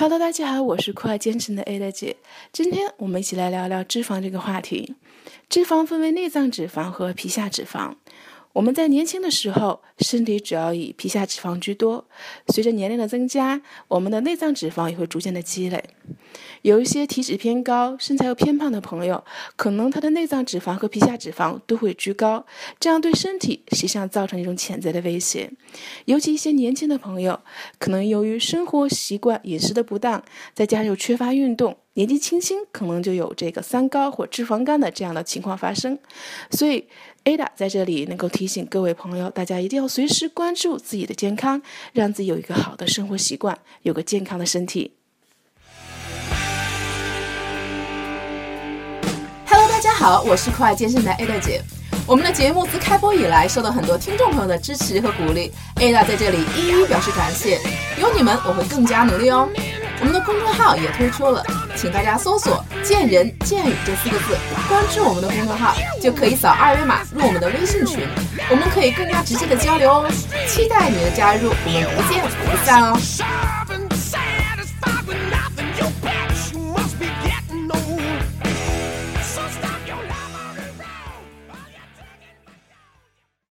Hello，大家好，我是酷爱健身的 Ada 姐。今天我们一起来聊聊脂肪这个话题。脂肪分为内脏脂肪和皮下脂肪。我们在年轻的时候，身体主要以皮下脂肪居多。随着年龄的增加，我们的内脏脂肪也会逐渐的积累。有一些体脂偏高、身材又偏胖的朋友，可能他的内脏脂肪和皮下脂肪都会居高，这样对身体实际上造成一种潜在的威胁。尤其一些年轻的朋友，可能由于生活习惯、饮食的不当，再加上又缺乏运动，年纪轻轻可能就有这个三高或脂肪肝的这样的情况发生。所以，Ada 在这里能够提醒各位朋友，大家一定要随时关注自己的健康，让自己有一个好的生活习惯，有个健康的身体。大家好，我是酷爱健身的 Ada 姐。我们的节目自开播以来，受到很多听众朋友的支持和鼓励，Ada 在这里一一表示感谢。有你们，我会更加努力哦。我们的公众号也推出了，请大家搜索“见人见语”这四个字，关注我们的公众号，就可以扫二维码入我们的微信群，我们可以更加直接的交流哦。期待你的加入，我们不见不散哦。